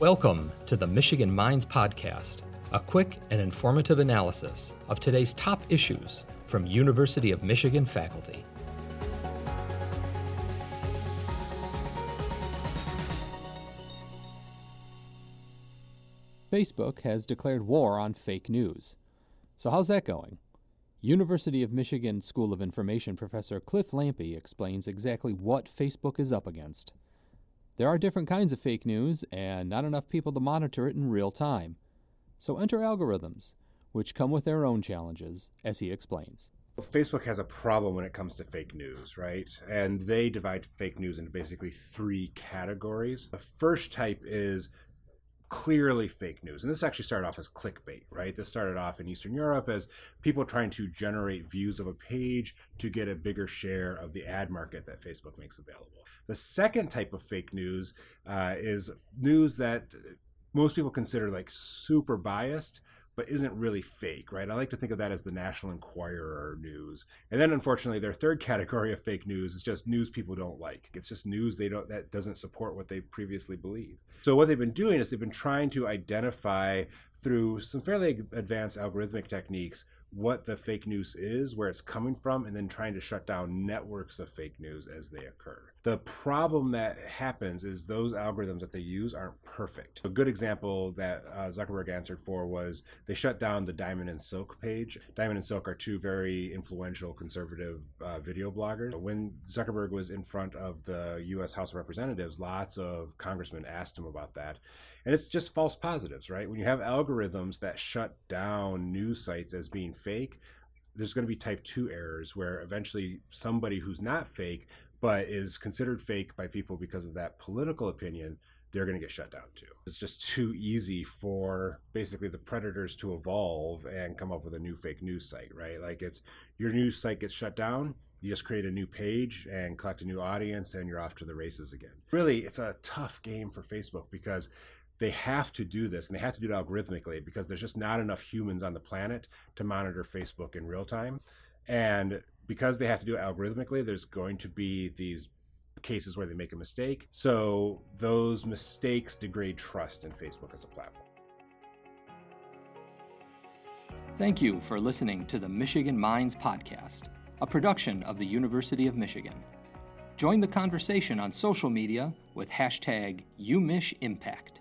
Welcome to the Michigan Minds Podcast, a quick and informative analysis of today's top issues from University of Michigan faculty. Facebook has declared war on fake news. So, how's that going? University of Michigan School of Information professor Cliff Lampe explains exactly what Facebook is up against. There are different kinds of fake news, and not enough people to monitor it in real time. So, enter algorithms, which come with their own challenges, as he explains. Facebook has a problem when it comes to fake news, right? And they divide fake news into basically three categories. The first type is clearly fake news. And this actually started off as clickbait, right? This started off in Eastern Europe as people trying to generate views of a page to get a bigger share of the ad market that Facebook makes available. The second type of fake news uh, is news that most people consider like super biased but isn't really fake, right? I like to think of that as the National Enquirer news. And then unfortunately their third category of fake news is just news people don't like. It's just news they don't that doesn't support what they previously believed. So what they've been doing is they've been trying to identify through some fairly advanced algorithmic techniques what the fake news is, where it's coming from, and then trying to shut down networks of fake news as they occur. The problem that happens is those algorithms that they use aren't perfect. A good example that uh, Zuckerberg answered for was they shut down the Diamond and Silk page. Diamond and Silk are two very influential conservative uh, video bloggers. When Zuckerberg was in front of the U.S. House of Representatives, lots of congressmen asked him about that. And it's just false positives, right? When you have algorithms that shut down news sites as being fake, there's going to be type 2 errors where eventually somebody who's not fake but is considered fake by people because of that political opinion they're going to get shut down too. It's just too easy for basically the predators to evolve and come up with a new fake news site, right? Like it's your news site gets shut down, you just create a new page and collect a new audience and you're off to the races again. Really, it's a tough game for Facebook because they have to do this and they have to do it algorithmically because there's just not enough humans on the planet to monitor Facebook in real time. And because they have to do it algorithmically, there's going to be these cases where they make a mistake. So those mistakes degrade trust in Facebook as a platform. Thank you for listening to the Michigan Minds Podcast, a production of the University of Michigan. Join the conversation on social media with hashtag UMichImpact.